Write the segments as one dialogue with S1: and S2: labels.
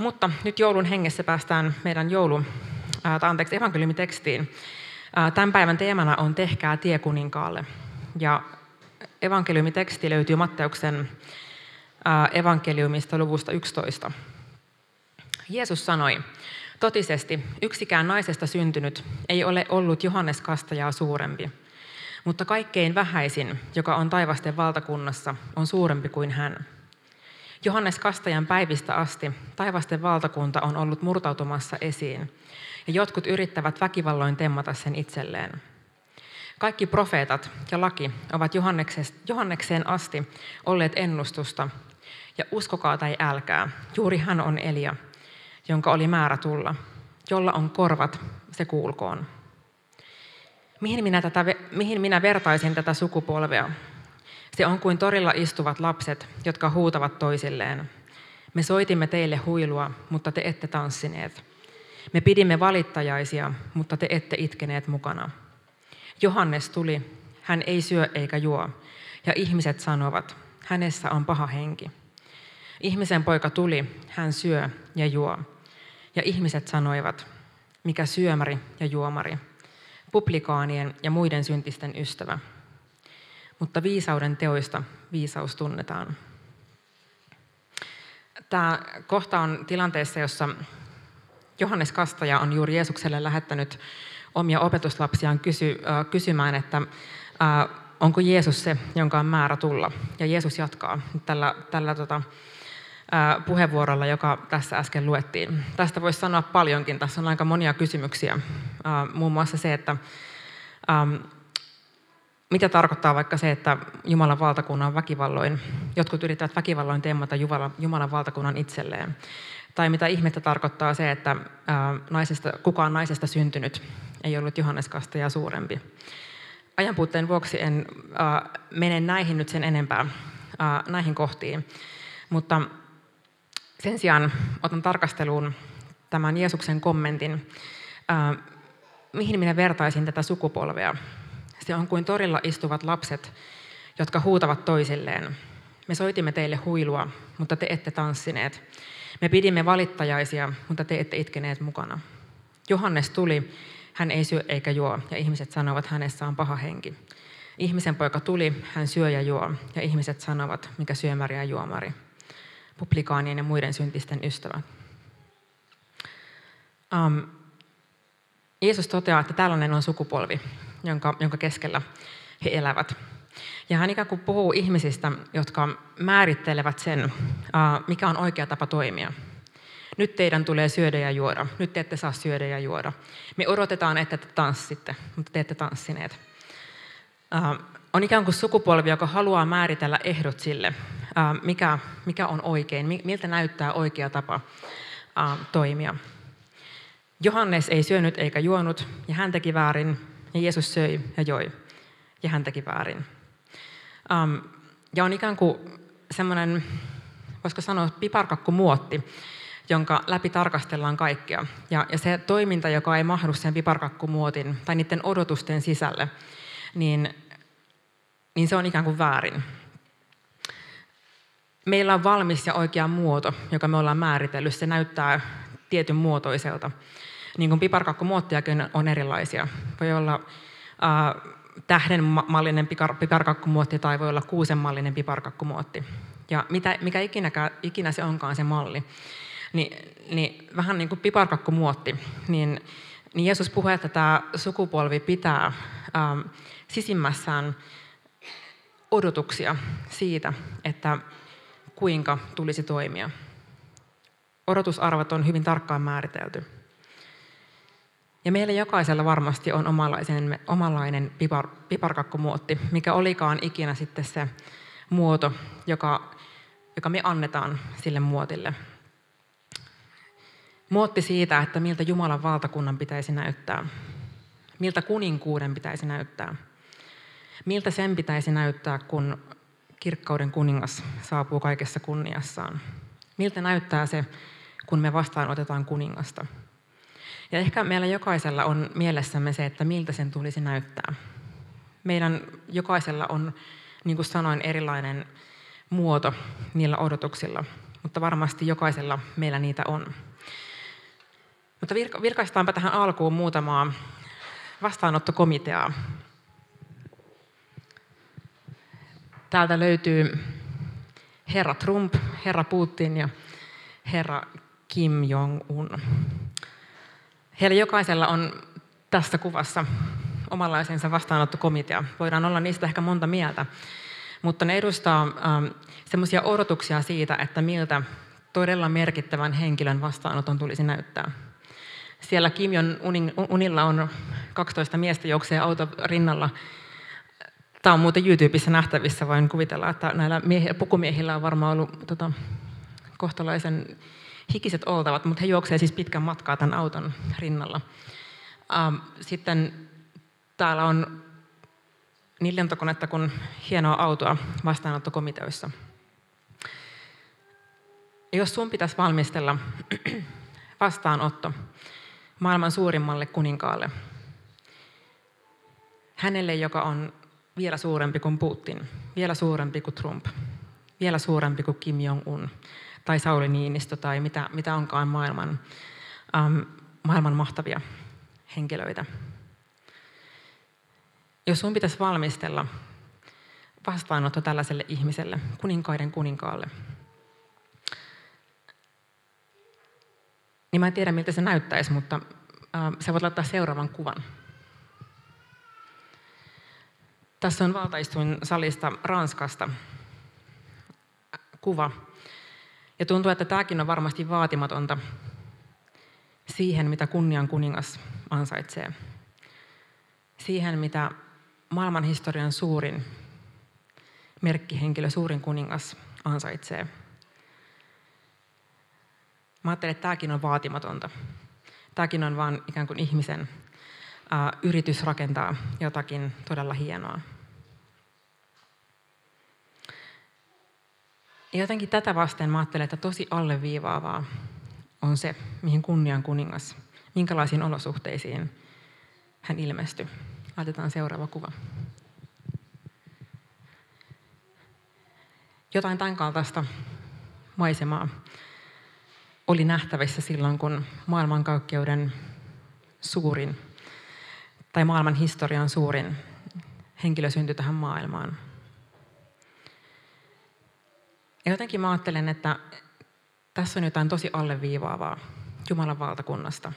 S1: Mutta nyt joulun hengessä päästään meidän joulu, tai anteeksi, evankeliumitekstiin. Ää, Tämän päivän teemana on Tehkää tie kuninkaalle. Ja evankeliumiteksti löytyy Matteuksen ää, evankeliumista luvusta 11. Jeesus sanoi, totisesti yksikään naisesta syntynyt ei ole ollut Johannes Kastajaa suurempi, mutta kaikkein vähäisin, joka on taivasten valtakunnassa, on suurempi kuin hän. Johannes Kastajan päivistä asti taivasten valtakunta on ollut murtautumassa esiin, ja jotkut yrittävät väkivalloin temmata sen itselleen. Kaikki profeetat ja laki ovat Johannekseen asti olleet ennustusta, ja uskokaa tai älkää, juuri hän on Elia, jonka oli määrä tulla. Jolla on korvat, se kuulkoon. Mihin minä, tätä, mihin minä vertaisin tätä sukupolvea? Se on kuin torilla istuvat lapset, jotka huutavat toisilleen. Me soitimme teille huilua, mutta te ette tanssineet. Me pidimme valittajaisia, mutta te ette itkeneet mukana. Johannes tuli, hän ei syö eikä juo, ja ihmiset sanovat, hänessä on paha henki. Ihmisen poika tuli, hän syö ja juo. Ja ihmiset sanoivat, mikä syömäri ja juomari, publikaanien ja muiden syntisten ystävä. Mutta viisauden teoista viisaus tunnetaan. Tämä kohta on tilanteessa, jossa Johannes Kastaja on juuri Jeesukselle lähettänyt omia opetuslapsiaan kysy, äh, kysymään, että äh, onko Jeesus se, jonka on määrä tulla. Ja Jeesus jatkaa tällä, tällä tota, puheenvuorolla, joka tässä äsken luettiin. Tästä voisi sanoa paljonkin. Tässä on aika monia kysymyksiä. Muun muassa se, että mitä tarkoittaa vaikka se, että Jumalan valtakunnan väkivalloin, jotkut yrittävät väkivalloin temmata Jumalan valtakunnan itselleen. Tai mitä ihmettä tarkoittaa se, että naisesta, kukaan naisesta syntynyt ei ollut Johannes ja suurempi. Ajanpuutteen vuoksi en mene näihin nyt sen enempää, näihin kohtiin. Mutta sen sijaan otan tarkasteluun tämän Jeesuksen kommentin, äh, mihin minä vertaisin tätä sukupolvea. Se on kuin torilla istuvat lapset, jotka huutavat toisilleen. Me soitimme teille huilua, mutta te ette tanssineet. Me pidimme valittajaisia, mutta te ette itkeneet mukana. Johannes tuli, hän ei syö eikä juo, ja ihmiset sanovat, hänessä on paha henki. Ihmisen poika tuli, hän syö ja juo, ja ihmiset sanovat, mikä syömäri ja juomari publikaanien ja muiden syntisten ystävä. Um, Jeesus toteaa, että tällainen on sukupolvi, jonka, jonka keskellä he elävät. Ja hän ikään kuin puhuu ihmisistä, jotka määrittelevät sen, mikä on oikea tapa toimia. Nyt teidän tulee syödä ja juoda. Nyt te ette saa syödä ja juoda. Me odotetaan, että te tanssitte, mutta te ette tanssineet. On ikään kuin sukupolvi, joka haluaa määritellä ehdot sille, mikä, mikä on oikein, miltä näyttää oikea tapa toimia. Johannes ei syönyt eikä juonut, ja hän teki väärin, ja Jeesus söi ja joi, ja hän teki väärin. Ja on ikään kuin semmoinen, voisiko sanoa, piparkakkumuotti, jonka läpi tarkastellaan kaikkea. Ja, ja se toiminta, joka ei mahdu sen piparkakkumuotin tai niiden odotusten sisälle, niin, niin se on ikään kuin väärin meillä on valmis ja oikea muoto, joka me ollaan määritellyt. Se näyttää tietyn muotoiselta. Niin kuin piparkakkumuottiakin on erilaisia. Voi olla äh, tähdenmallinen piparkakkumuotti tai voi olla kuusenmallinen piparkakkumuotti. Ja mitä, mikä ikinä, ikinä se onkaan se malli, niin, niin vähän niin kuin piparkakkumuotti, niin, niin Jeesus puhuu, että tämä sukupolvi pitää ähm, sisimmässään odotuksia siitä, että kuinka tulisi toimia. Odotusarvot on hyvin tarkkaan määritelty. Ja meillä jokaisella varmasti on omanlainen, omanlainen pipar, piparkakkumuotti, mikä olikaan ikinä sitten se muoto, joka, joka me annetaan sille muotille. Muotti siitä, että miltä Jumalan valtakunnan pitäisi näyttää. Miltä kuninkuuden pitäisi näyttää. Miltä sen pitäisi näyttää, kun kirkkauden kuningas saapuu kaikessa kunniassaan. Miltä näyttää se, kun me vastaanotetaan kuningasta? Ja ehkä meillä jokaisella on mielessämme se, että miltä sen tulisi näyttää. Meidän jokaisella on, niin kuin sanoin, erilainen muoto niillä odotuksilla. mutta varmasti jokaisella meillä niitä on. Mutta virkaistaanpa tähän alkuun muutamaa vastaanottokomiteaa. Täältä löytyy herra Trump, herra Putin ja herra Kim Jong-un. Heillä jokaisella on tässä kuvassa omanlaisensa vastaanottokomitea. Voidaan olla niistä ehkä monta mieltä, mutta ne edustaa ähm, semmoisia odotuksia siitä, että miltä todella merkittävän henkilön vastaanoton tulisi näyttää. Siellä Kim Jong-unilla on 12 miestä juoksee auto rinnalla. Tämä on muuten YouTubessa nähtävissä, voin kuvitella, että näillä miehi- pukumiehillä on varmaan ollut tota, kohtalaisen hikiset oltavat, mutta he juoksevat siis pitkän matkaa tämän auton rinnalla. Ähm, sitten täällä on niin lentokonetta kuin hienoa autoa vastaanottokomiteoissa. Ja jos sun pitäisi valmistella vastaanotto maailman suurimmalle kuninkaalle, hänelle, joka on vielä suurempi kuin Putin, vielä suurempi kuin Trump, vielä suurempi kuin Kim Jong-un tai Sauli Niinistö tai mitä, mitä onkaan maailman, ähm, maailman mahtavia henkilöitä. Jos sun pitäisi valmistella vastaanotto tällaiselle ihmiselle, kuninkaiden kuninkaalle, niin mä en tiedä, miltä se näyttäisi, mutta äh, sä voit laittaa seuraavan kuvan. Tässä on valtaistuin salista Ranskasta kuva. Ja tuntuu, että tämäkin on varmasti vaatimatonta siihen, mitä kunnian kuningas ansaitsee. Siihen, mitä maailman historian suurin merkkihenkilö, suurin kuningas ansaitsee. Mä ajattelen, että tämäkin on vaatimatonta. Tämäkin on vain ikään kuin ihmisen ää, yritys rakentaa jotakin todella hienoa. Jotenkin tätä vasten mä ajattelen, että tosi alleviivaavaa on se, mihin kunnian kuningas, minkälaisiin olosuhteisiin hän ilmestyi. Laitetaan seuraava kuva. Jotain tämän kaltaista maisemaa oli nähtävissä silloin, kun maailmankaikkeuden suurin tai maailman historian suurin henkilö syntyi tähän maailmaan. Ja jotenkin mä ajattelen, että tässä on jotain tosi alleviivaavaa Jumalan valtakunnasta.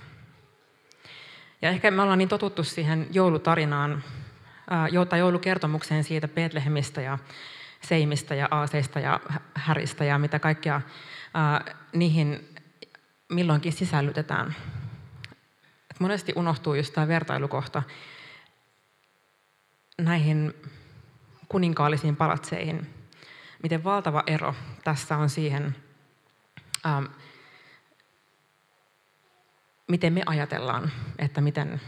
S1: Ja ehkä me ollaan niin totuttu siihen joulutarinaan, tai joulukertomukseen siitä Betlehemistä ja Seimistä ja Aaseista ja Häristä ja mitä kaikkea niihin milloinkin sisällytetään. Et monesti unohtuu just tämä vertailukohta näihin kuninkaallisiin palatseihin. Miten valtava ero tässä on siihen, ähm, miten me ajatellaan, että miten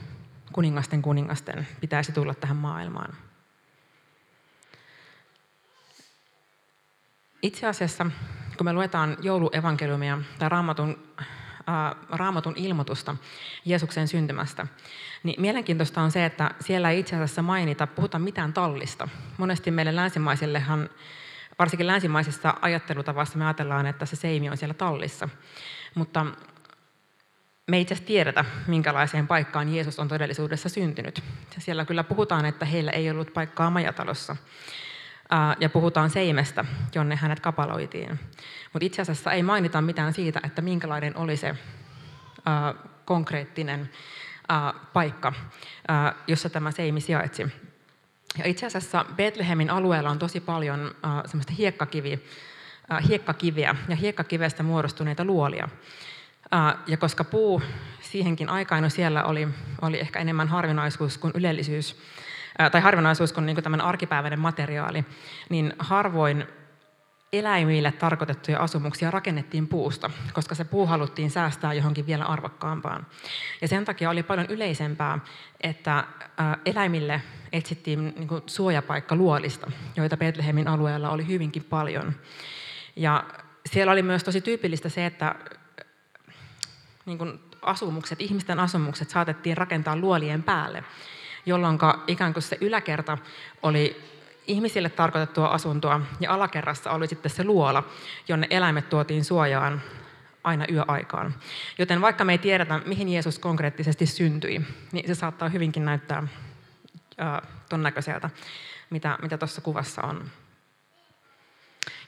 S1: kuningasten kuningasten pitäisi tulla tähän maailmaan. Itse asiassa, kun me luetaan jouluevankeliumia tai raamatun, ää, raamatun ilmoitusta Jeesuksen syntymästä, niin mielenkiintoista on se, että siellä ei itse asiassa mainita, puhuta mitään tallista. Monesti meille länsimaisillehan, varsinkin länsimaisessa ajattelutavassa me ajatellaan, että se seimi on siellä tallissa. Mutta me ei itse tiedetä, minkälaiseen paikkaan Jeesus on todellisuudessa syntynyt. Siellä kyllä puhutaan, että heillä ei ollut paikkaa majatalossa ja puhutaan seimestä, jonne hänet kapaloitiin. Mutta itse asiassa ei mainita mitään siitä, että minkälainen oli se konkreettinen paikka, jossa tämä seimi sijaitsi. Ja itse asiassa Betlehemin alueella on tosi paljon semmoista hiekkakiviä, hiekkakiviä ja hiekkakivestä muodostuneita luolia. Ja koska puu siihenkin aikaan no siellä oli, oli ehkä enemmän harvinaisuus kuin ylellisyys, tai harvinaisuus kuin, niin kuin tämän arkipäiväinen materiaali, niin harvoin eläimille tarkoitettuja asumuksia rakennettiin puusta, koska se puu haluttiin säästää johonkin vielä arvokkaampaan. Ja sen takia oli paljon yleisempää, että eläimille etsittiin niin kuin suojapaikka luolista, joita Betlehemin alueella oli hyvinkin paljon. Ja siellä oli myös tosi tyypillistä se, että niin kuin asumukset, ihmisten asumukset saatettiin rakentaa luolien päälle jolloin ikään kuin se yläkerta oli ihmisille tarkoitettua asuntoa ja alakerrassa oli sitten se luola, jonne eläimet tuotiin suojaan aina yöaikaan. Joten vaikka me ei tiedetä, mihin Jeesus konkreettisesti syntyi, niin se saattaa hyvinkin näyttää ton näköiseltä, mitä, mitä tuossa kuvassa on.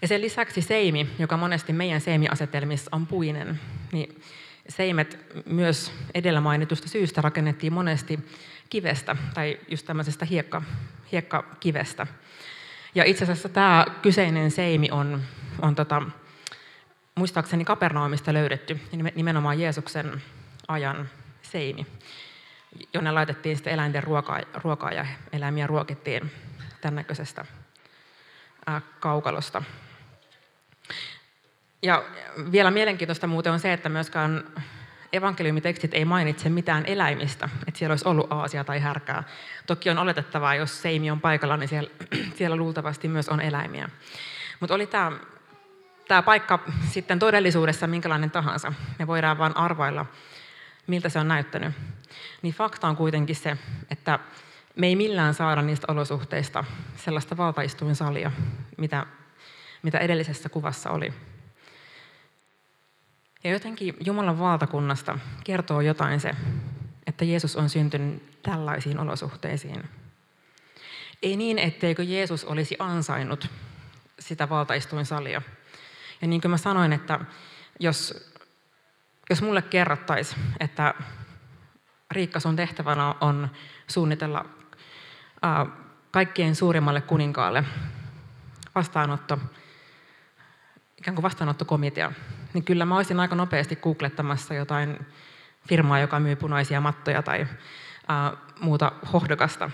S1: Ja sen lisäksi seimi, joka monesti meidän seimiasetelmissa on puinen, niin seimet myös edellä mainitusta syystä rakennettiin monesti kivestä tai just tämmöisestä hiekka, hiekkakivestä. Ja itse asiassa tämä kyseinen seimi on, on tota, muistaakseni Kapernaumista löydetty, nimenomaan Jeesuksen ajan seimi, jonne laitettiin sitten eläinten ruokaa, ruokaa ja eläimiä ruokittiin tämän näköisestä kaukalosta. Ja vielä mielenkiintoista muuten on se, että myöskään evankeliumitekstit ei mainitse mitään eläimistä, että siellä olisi ollut aasia tai härkää. Toki on oletettavaa, jos seimi on paikalla, niin siellä, siellä luultavasti myös on eläimiä. Mutta oli tämä, tämä paikka sitten todellisuudessa minkälainen tahansa. Me voidaan vain arvailla, miltä se on näyttänyt. Niin fakta on kuitenkin se, että me ei millään saada niistä olosuhteista sellaista valtaistuinsalia, mitä, mitä edellisessä kuvassa oli. Ja jotenkin Jumalan valtakunnasta kertoo jotain se, että Jeesus on syntynyt tällaisiin olosuhteisiin. Ei niin, etteikö Jeesus olisi ansainnut sitä valtaistuinsalia. Ja niin kuin mä sanoin, että jos, jos mulle kerrottaisiin, että Riikka sun tehtävänä on suunnitella ää, kaikkien suurimmalle kuninkaalle vastaanotto, ikään kuin vastaanottokomitea, niin kyllä mä olisin aika nopeasti googlettamassa jotain firmaa, joka myy punaisia mattoja tai ää, muuta hohdokasta.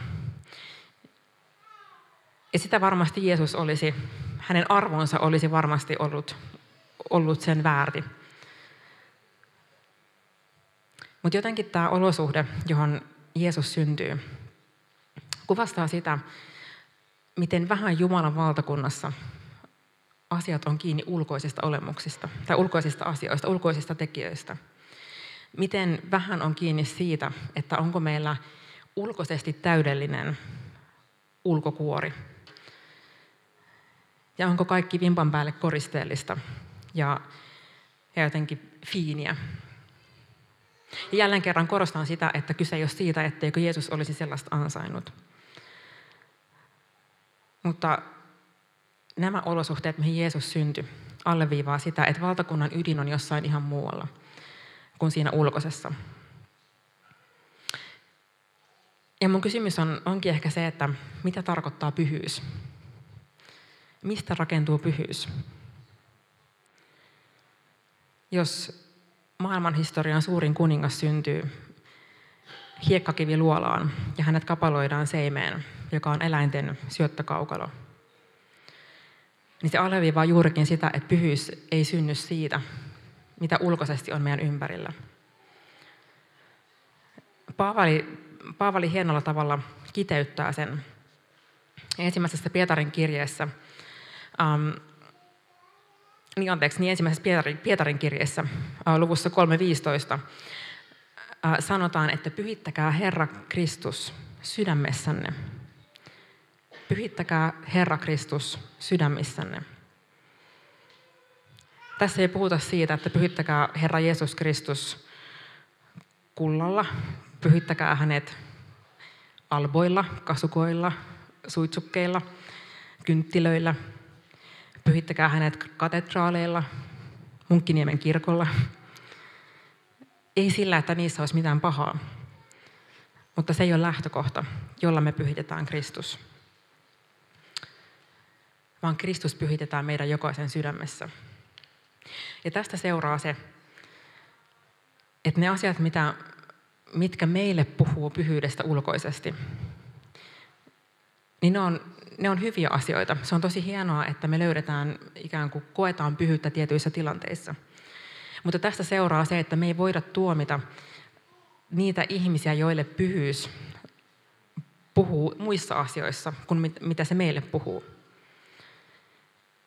S1: Ja sitä varmasti Jeesus olisi, hänen arvonsa olisi varmasti ollut, ollut sen väärti. Mutta jotenkin tämä olosuhde, johon Jeesus syntyy, kuvastaa sitä, miten vähän Jumalan valtakunnassa asiat on kiinni ulkoisista olemuksista tai ulkoisista asioista, ulkoisista tekijöistä. Miten vähän on kiinni siitä, että onko meillä ulkoisesti täydellinen ulkokuori. Ja onko kaikki vimpan päälle koristeellista ja, ja jotenkin fiiniä. Ja jälleen kerran korostan sitä, että kyse ei ole siitä, etteikö Jeesus olisi sellaista ansainnut. Mutta nämä olosuhteet, mihin Jeesus syntyi, alleviivaa sitä, että valtakunnan ydin on jossain ihan muualla kuin siinä ulkoisessa. Ja mun kysymys on, onkin ehkä se, että mitä tarkoittaa pyhyys? Mistä rakentuu pyhyys? Jos maailmanhistorian suurin kuningas syntyy hiekkakiviluolaan ja hänet kapaloidaan seimeen, joka on eläinten syöttökaukalo – niin se alleviivaa juurikin sitä, että pyhyys ei synny siitä, mitä ulkoisesti on meidän ympärillä. Paavali, Paavali hienolla tavalla kiteyttää sen ensimmäisessä Pietarin kirjeessä, um, niin anteeksi, niin ensimmäisessä Pietarin, Pietarin kirjeessä uh, luvussa 3.15 uh, sanotaan, että pyhittäkää Herra Kristus sydämessänne pyhittäkää Herra Kristus sydämissänne. Tässä ei puhuta siitä, että pyhittäkää Herra Jeesus Kristus kullalla, pyhittäkää hänet alboilla, kasukoilla, suitsukkeilla, kynttilöillä, pyhittäkää hänet katedraaleilla, Munkkiniemen kirkolla. Ei sillä, että niissä olisi mitään pahaa, mutta se ei ole lähtökohta, jolla me pyhitetään Kristus vaan Kristus pyhitetään meidän jokaisen sydämessä. Ja tästä seuraa se, että ne asiat, mitä, mitkä meille puhuu pyhyydestä ulkoisesti, niin ne on, ne on hyviä asioita. Se on tosi hienoa, että me löydetään, ikään kuin koetaan pyhyyttä tietyissä tilanteissa. Mutta tästä seuraa se, että me ei voida tuomita niitä ihmisiä, joille pyhyys puhuu muissa asioissa kuin mitä se meille puhuu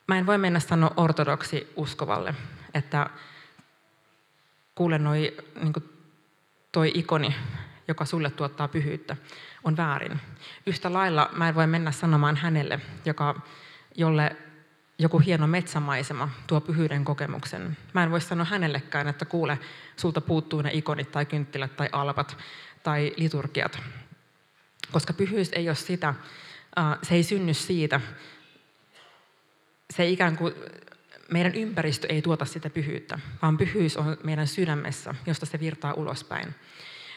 S1: mä en voi mennä sanoa ortodoksi uskovalle, että kuule noi, niin toi ikoni, joka sulle tuottaa pyhyyttä, on väärin. Yhtä lailla mä en voi mennä sanomaan hänelle, joka, jolle joku hieno metsämaisema tuo pyhyyden kokemuksen. Mä en voi sanoa hänellekään, että kuule, sulta puuttuu ne ikonit tai kynttilät tai alpat tai liturgiat. Koska pyhyys ei ole sitä, se ei synny siitä, se ikään kuin meidän ympäristö ei tuota sitä pyhyyttä, vaan pyhyys on meidän sydämessä, josta se virtaa ulospäin.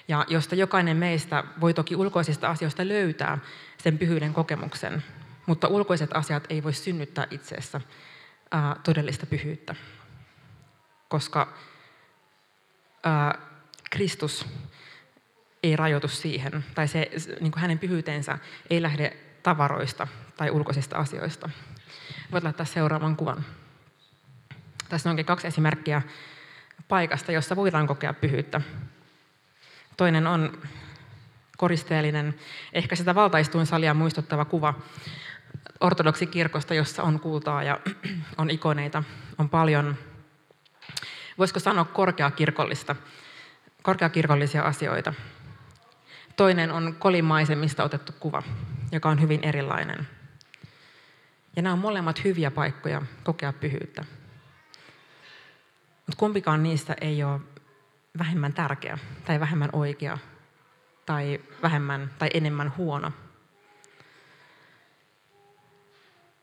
S1: Ja josta jokainen meistä voi toki ulkoisista asioista löytää sen pyhyyden kokemuksen, mutta ulkoiset asiat ei voi synnyttää itseessä ää, todellista pyhyyttä, koska ää, Kristus ei rajoitu siihen, tai se, niin hänen pyhyytensä ei lähde tavaroista tai ulkoisista asioista. Voit laittaa seuraavan kuvan. Tässä onkin kaksi esimerkkiä paikasta, jossa voidaan kokea pyhyyttä. Toinen on koristeellinen, ehkä sitä valtaistuinsalia muistuttava kuva ortodoksikirkosta, jossa on kultaa ja on ikoneita, on paljon, voisiko sanoa korkeakirkollista, korkeakirkollisia asioita. Toinen on kolimaisemista otettu kuva, joka on hyvin erilainen. Ja nämä on molemmat hyviä paikkoja kokea pyhyyttä. Mutta kumpikaan niistä ei ole vähemmän tärkeä tai vähemmän oikea tai vähemmän tai enemmän huono.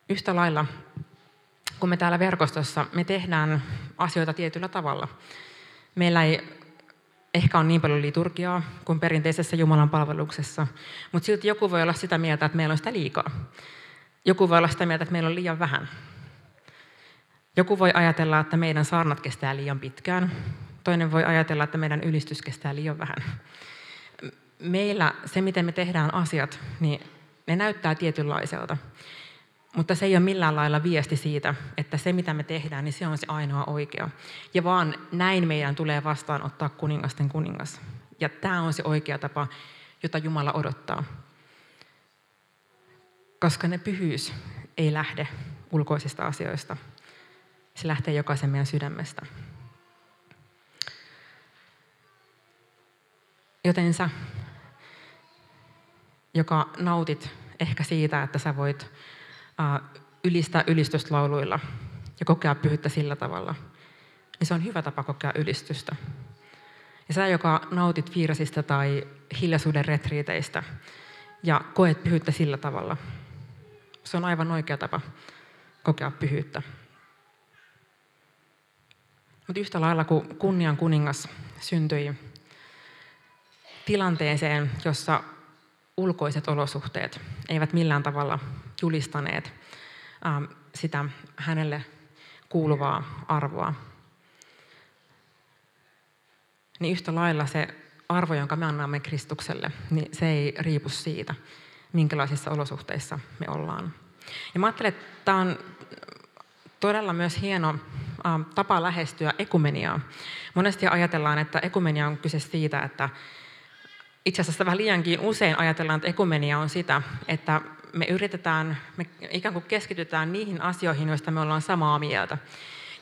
S1: Yhtä lailla, kun me täällä verkostossa, me tehdään asioita tietyllä tavalla. Meillä ei ehkä on niin paljon liturgiaa kuin perinteisessä Jumalan palveluksessa, mutta silti joku voi olla sitä mieltä, että meillä on sitä liikaa. Joku voi olla sitä mieltä, että meillä on liian vähän. Joku voi ajatella, että meidän saarnat kestää liian pitkään. Toinen voi ajatella, että meidän ylistys kestää liian vähän. Meillä se, miten me tehdään asiat, niin ne näyttää tietynlaiselta. Mutta se ei ole millään lailla viesti siitä, että se mitä me tehdään, niin se on se ainoa oikea. Ja vaan näin meidän tulee vastaanottaa kuningasten kuningas. Ja tämä on se oikea tapa, jota Jumala odottaa. Koska ne pyhyys ei lähde ulkoisista asioista. Se lähtee jokaisen meidän sydämestä. Joten sä, joka nautit ehkä siitä, että sä voit ylistää ylistyslauluilla ja kokea pyhyyttä sillä tavalla, niin se on hyvä tapa kokea ylistystä. Ja sä, joka nautit viirasista tai hiljaisuuden retriiteistä ja koet pyhyyttä sillä tavalla, se on aivan oikea tapa kokea pyhyyttä. Mutta yhtä lailla kuin kunnian kuningas syntyi tilanteeseen, jossa ulkoiset olosuhteet eivät millään tavalla julistaneet ähm, sitä hänelle kuuluvaa arvoa. Niin yhtä lailla se arvo, jonka me annamme Kristukselle, niin se ei riipu siitä, minkälaisissa olosuhteissa me ollaan. Ja mä ajattelen, että tämä on todella myös hieno tapa lähestyä ekumeniaa. Monesti ajatellaan, että ekumenia on kyse siitä, että itse asiassa vähän liiankin usein ajatellaan, että ekumenia on sitä, että me yritetään, me ikään kuin keskitytään niihin asioihin, joista me ollaan samaa mieltä.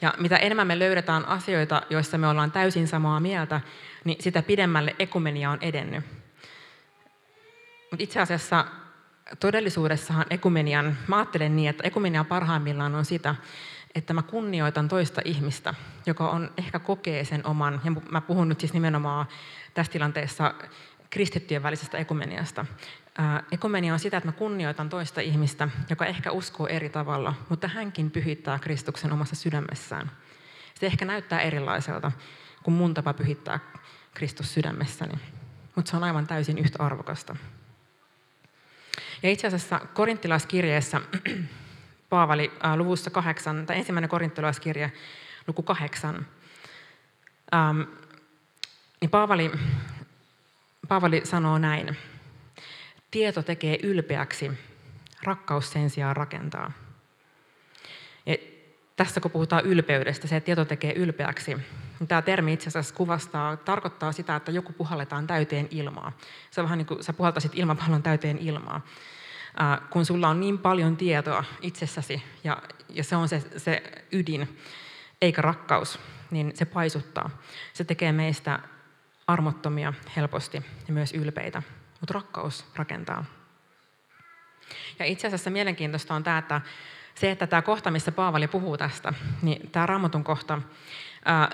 S1: Ja mitä enemmän me löydetään asioita, joissa me ollaan täysin samaa mieltä, niin sitä pidemmälle ekumenia on edennyt. Mutta itse asiassa todellisuudessahan ekumenian, mä ajattelen niin, että ekumenia parhaimmillaan on sitä, että mä kunnioitan toista ihmistä, joka on ehkä kokee sen oman, ja mä puhun nyt siis nimenomaan tässä tilanteessa kristittyjen välisestä ekumeniasta. Ekumenia on sitä, että mä kunnioitan toista ihmistä, joka ehkä uskoo eri tavalla, mutta hänkin pyhittää Kristuksen omassa sydämessään. Se ehkä näyttää erilaiselta kuin mun tapa pyhittää Kristus sydämessäni, mutta se on aivan täysin yhtä arvokasta. Ja itse asiassa korinttilaiskirjeessä Paavali äh, luvussa kahdeksan, tai ensimmäinen korinttilaiskirje, luku kahdeksan, ähm, niin Paavali Paavali sanoo näin. Tieto tekee ylpeäksi, rakkaus sen sijaan rakentaa. Tässä kun puhutaan ylpeydestä, se, tieto tekee ylpeäksi, niin tämä termi itse asiassa kuvastaa, tarkoittaa sitä, että joku puhalletaan täyteen ilmaa. Se on vähän niin kuin sä puhaltaisit ilmapallon täyteen ilmaa. Äh, kun sulla on niin paljon tietoa itsessäsi, ja, ja se on se, se ydin, eikä rakkaus, niin se paisuttaa. Se tekee meistä armottomia helposti ja myös ylpeitä, mutta rakkaus rakentaa. Ja itse asiassa mielenkiintoista on tämä, että se, että tämä kohta, missä Paavali puhuu tästä, niin tämä raamatun kohta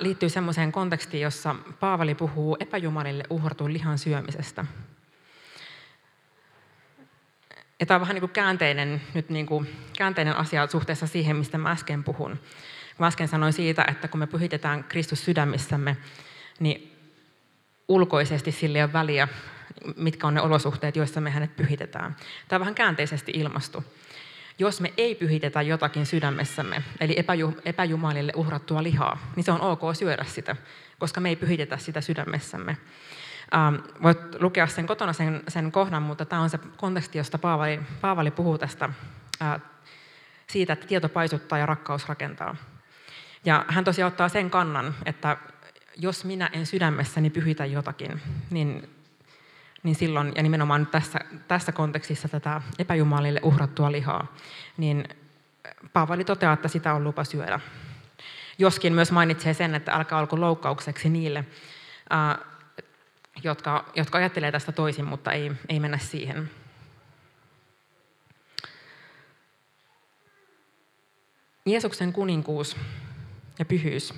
S1: liittyy semmoiseen kontekstiin, jossa Paavali puhuu epäjumalille uhratun lihan syömisestä. Ja tämä on vähän niin kuin käänteinen, nyt niin kuin käänteinen asia suhteessa siihen, mistä mä äsken puhun. Mä äsken sanoin siitä, että kun me pyhitetään Kristus sydämissämme, niin ulkoisesti sille ei ole väliä, mitkä on ne olosuhteet, joissa me hänet pyhitetään. Tämä on vähän käänteisesti ilmastu. Jos me ei pyhitetä jotakin sydämessämme, eli epäjumalille uhrattua lihaa, niin se on ok syödä sitä, koska me ei pyhitetä sitä sydämessämme. Ähm, voit lukea sen kotona sen, sen kohdan, mutta tämä on se konteksti, josta Paavali, Paavali puhuu tästä äh, siitä, että tieto paisuttaa ja rakkaus rakentaa. Ja hän tosiaan ottaa sen kannan, että jos minä en sydämessäni pyhitä jotakin, niin, niin silloin, ja nimenomaan tässä, tässä kontekstissa tätä epäjumalille uhrattua lihaa, niin Paavali toteaa, että sitä on lupa syödä. Joskin myös mainitsee sen, että älkää olko loukkaukseksi niille, äh, jotka, jotka ajattelee tästä toisin, mutta ei, ei mennä siihen. Jeesuksen kuninkuus ja pyhyys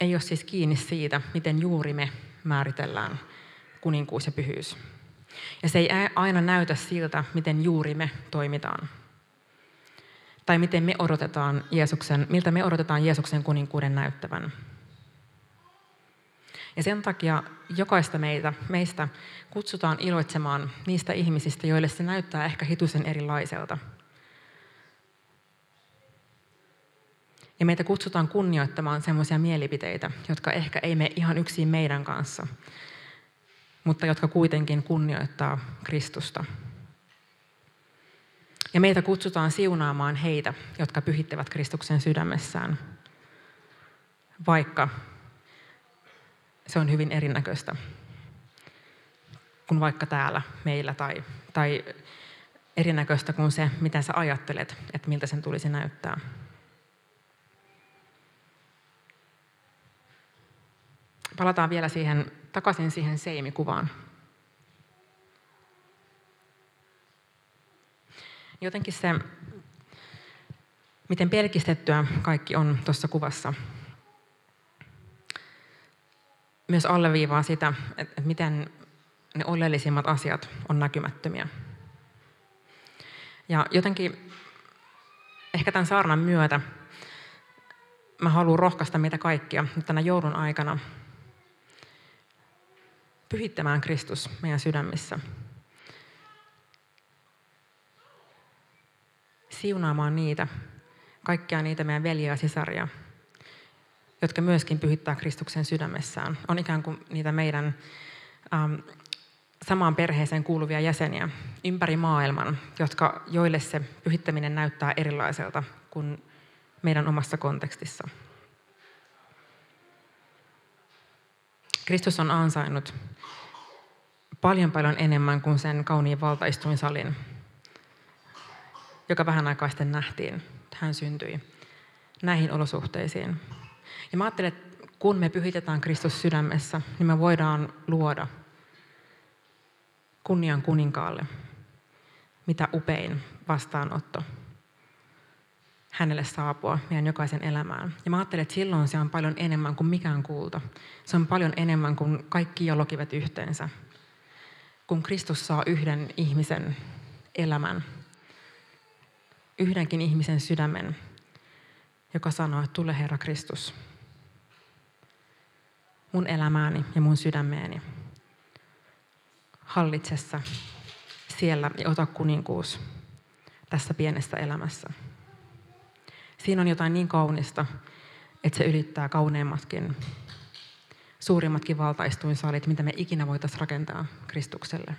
S1: ei ole siis kiinni siitä, miten juuri me määritellään kuninkuus ja pyhyys. Ja se ei aina näytä siltä, miten juuri me toimitaan. Tai miten me odotetaan Jeesuksen, miltä me odotetaan Jeesuksen kuninkuuden näyttävän. Ja sen takia jokaista meitä, meistä kutsutaan iloitsemaan niistä ihmisistä, joille se näyttää ehkä hitusen erilaiselta. Ja meitä kutsutaan kunnioittamaan sellaisia mielipiteitä, jotka ehkä ei mene ihan yksin meidän kanssa, mutta jotka kuitenkin kunnioittaa Kristusta. Ja meitä kutsutaan siunaamaan heitä, jotka pyhittävät Kristuksen sydämessään, vaikka se on hyvin erinäköistä kuin vaikka täällä meillä tai, tai erinäköistä kuin se, mitä sä ajattelet, että miltä sen tulisi näyttää. Palataan vielä siihen, takaisin siihen seimikuvaan. Jotenkin se, miten pelkistettyä kaikki on tuossa kuvassa, myös alleviivaa sitä, että miten ne oleellisimmat asiat on näkymättömiä. Ja jotenkin ehkä tämän saarnan myötä mä haluan rohkaista meitä kaikkia tänä joulun aikana pyhittämään Kristus meidän sydämissä. Siunaamaan niitä, kaikkia niitä meidän veljiä ja sisaria, jotka myöskin pyhittää Kristuksen sydämessään. On ikään kuin niitä meidän ähm, samaan perheeseen kuuluvia jäseniä ympäri maailman, jotka, joille se pyhittäminen näyttää erilaiselta kuin meidän omassa kontekstissa. Kristus on ansainnut paljon paljon enemmän kuin sen kauniin valtaistuinsalin, joka vähän aikaa sitten nähtiin. Hän syntyi näihin olosuhteisiin. Ja mä ajattelen, että kun me pyhitetään Kristus sydämessä, niin me voidaan luoda kunnian kuninkaalle, mitä upein vastaanotto hänelle saapua meidän jokaisen elämään. Ja mä ajattelen, että silloin se on paljon enemmän kuin mikään kulta. Se on paljon enemmän kuin kaikki jalokivet yhteensä. Kun Kristus saa yhden ihmisen elämän, yhdenkin ihmisen sydämen, joka sanoo, että tule Herra Kristus, mun elämääni ja mun sydämeeni. Hallitsessa siellä ja ota kuninkuus tässä pienessä elämässä. Siinä on jotain niin kaunista, että se ylittää kauneimmatkin, suurimmatkin valtaistuinsalit, mitä me ikinä voitaisiin rakentaa Kristukselle.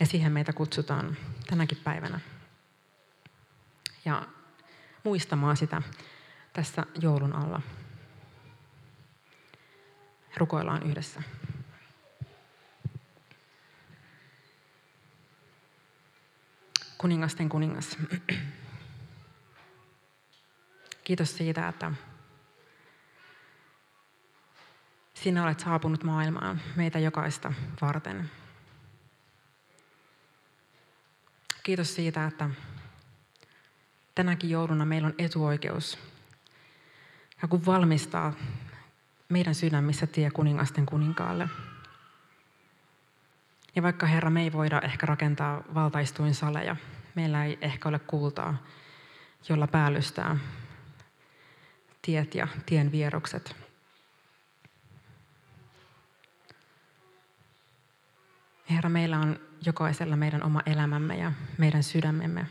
S1: Ja siihen meitä kutsutaan tänäkin päivänä. Ja muistamaan sitä tässä joulun alla. Rukoillaan yhdessä. Kuningasten kuningas. Kiitos siitä, että Sinä olet saapunut maailmaan meitä jokaista varten. Kiitos siitä, että tänäkin jouluna meillä on etuoikeus. Ja kun valmistaa meidän sydämissä tie kuningasten kuninkaalle. Ja vaikka Herra, me ei voida ehkä rakentaa valtaistuin saleja, meillä ei ehkä ole kultaa, jolla päällystää tiet ja tien vierokset. Herra, meillä on jokaisella meidän oma elämämme ja meidän sydämemme,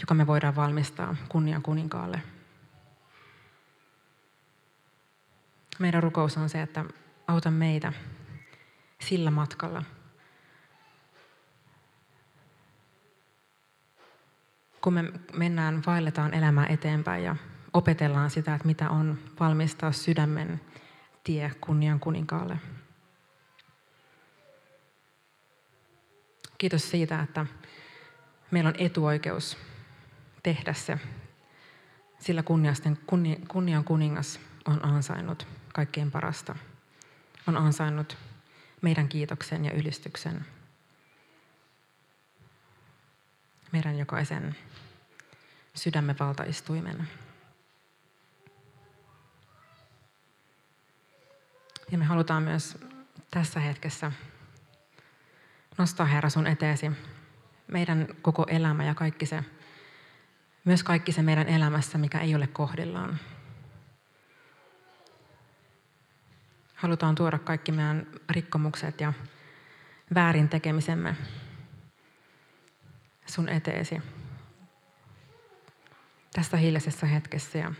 S1: joka me voidaan valmistaa kunnian kuninkaalle. Meidän rukous on se, että auta meitä sillä matkalla. Kun me mennään, vaelletaan elämää eteenpäin ja opetellaan sitä, että mitä on valmistaa sydämen tie kunnian kuninkaalle. Kiitos siitä, että meillä on etuoikeus tehdä se, sillä kunnian kuningas on ansainnut kaikkein parasta. On ansainnut meidän kiitoksen ja ylistyksen. Meidän jokaisen sydämme valtaistuimen. Ja me halutaan myös tässä hetkessä nostaa Herra sun eteesi meidän koko elämä ja kaikki se, myös kaikki se meidän elämässä, mikä ei ole kohdillaan. Halutaan tuoda kaikki meidän rikkomukset ja väärin tekemisemme sun eteesi tässä hiljaisessa hetkessä ja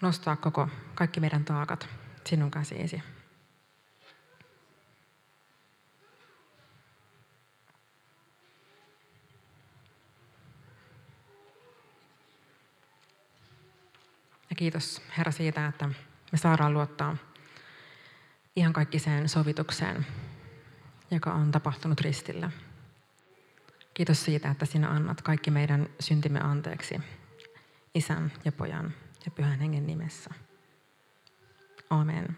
S1: nostaa koko, kaikki meidän taakat sinun käsiisi. Ja kiitos Herra siitä, että me saadaan luottaa ihan kaikkiseen sovitukseen, joka on tapahtunut ristillä. Kiitos siitä, että sinä annat kaikki meidän syntimme anteeksi isän ja pojan ja pyhän hengen nimessä. Amen.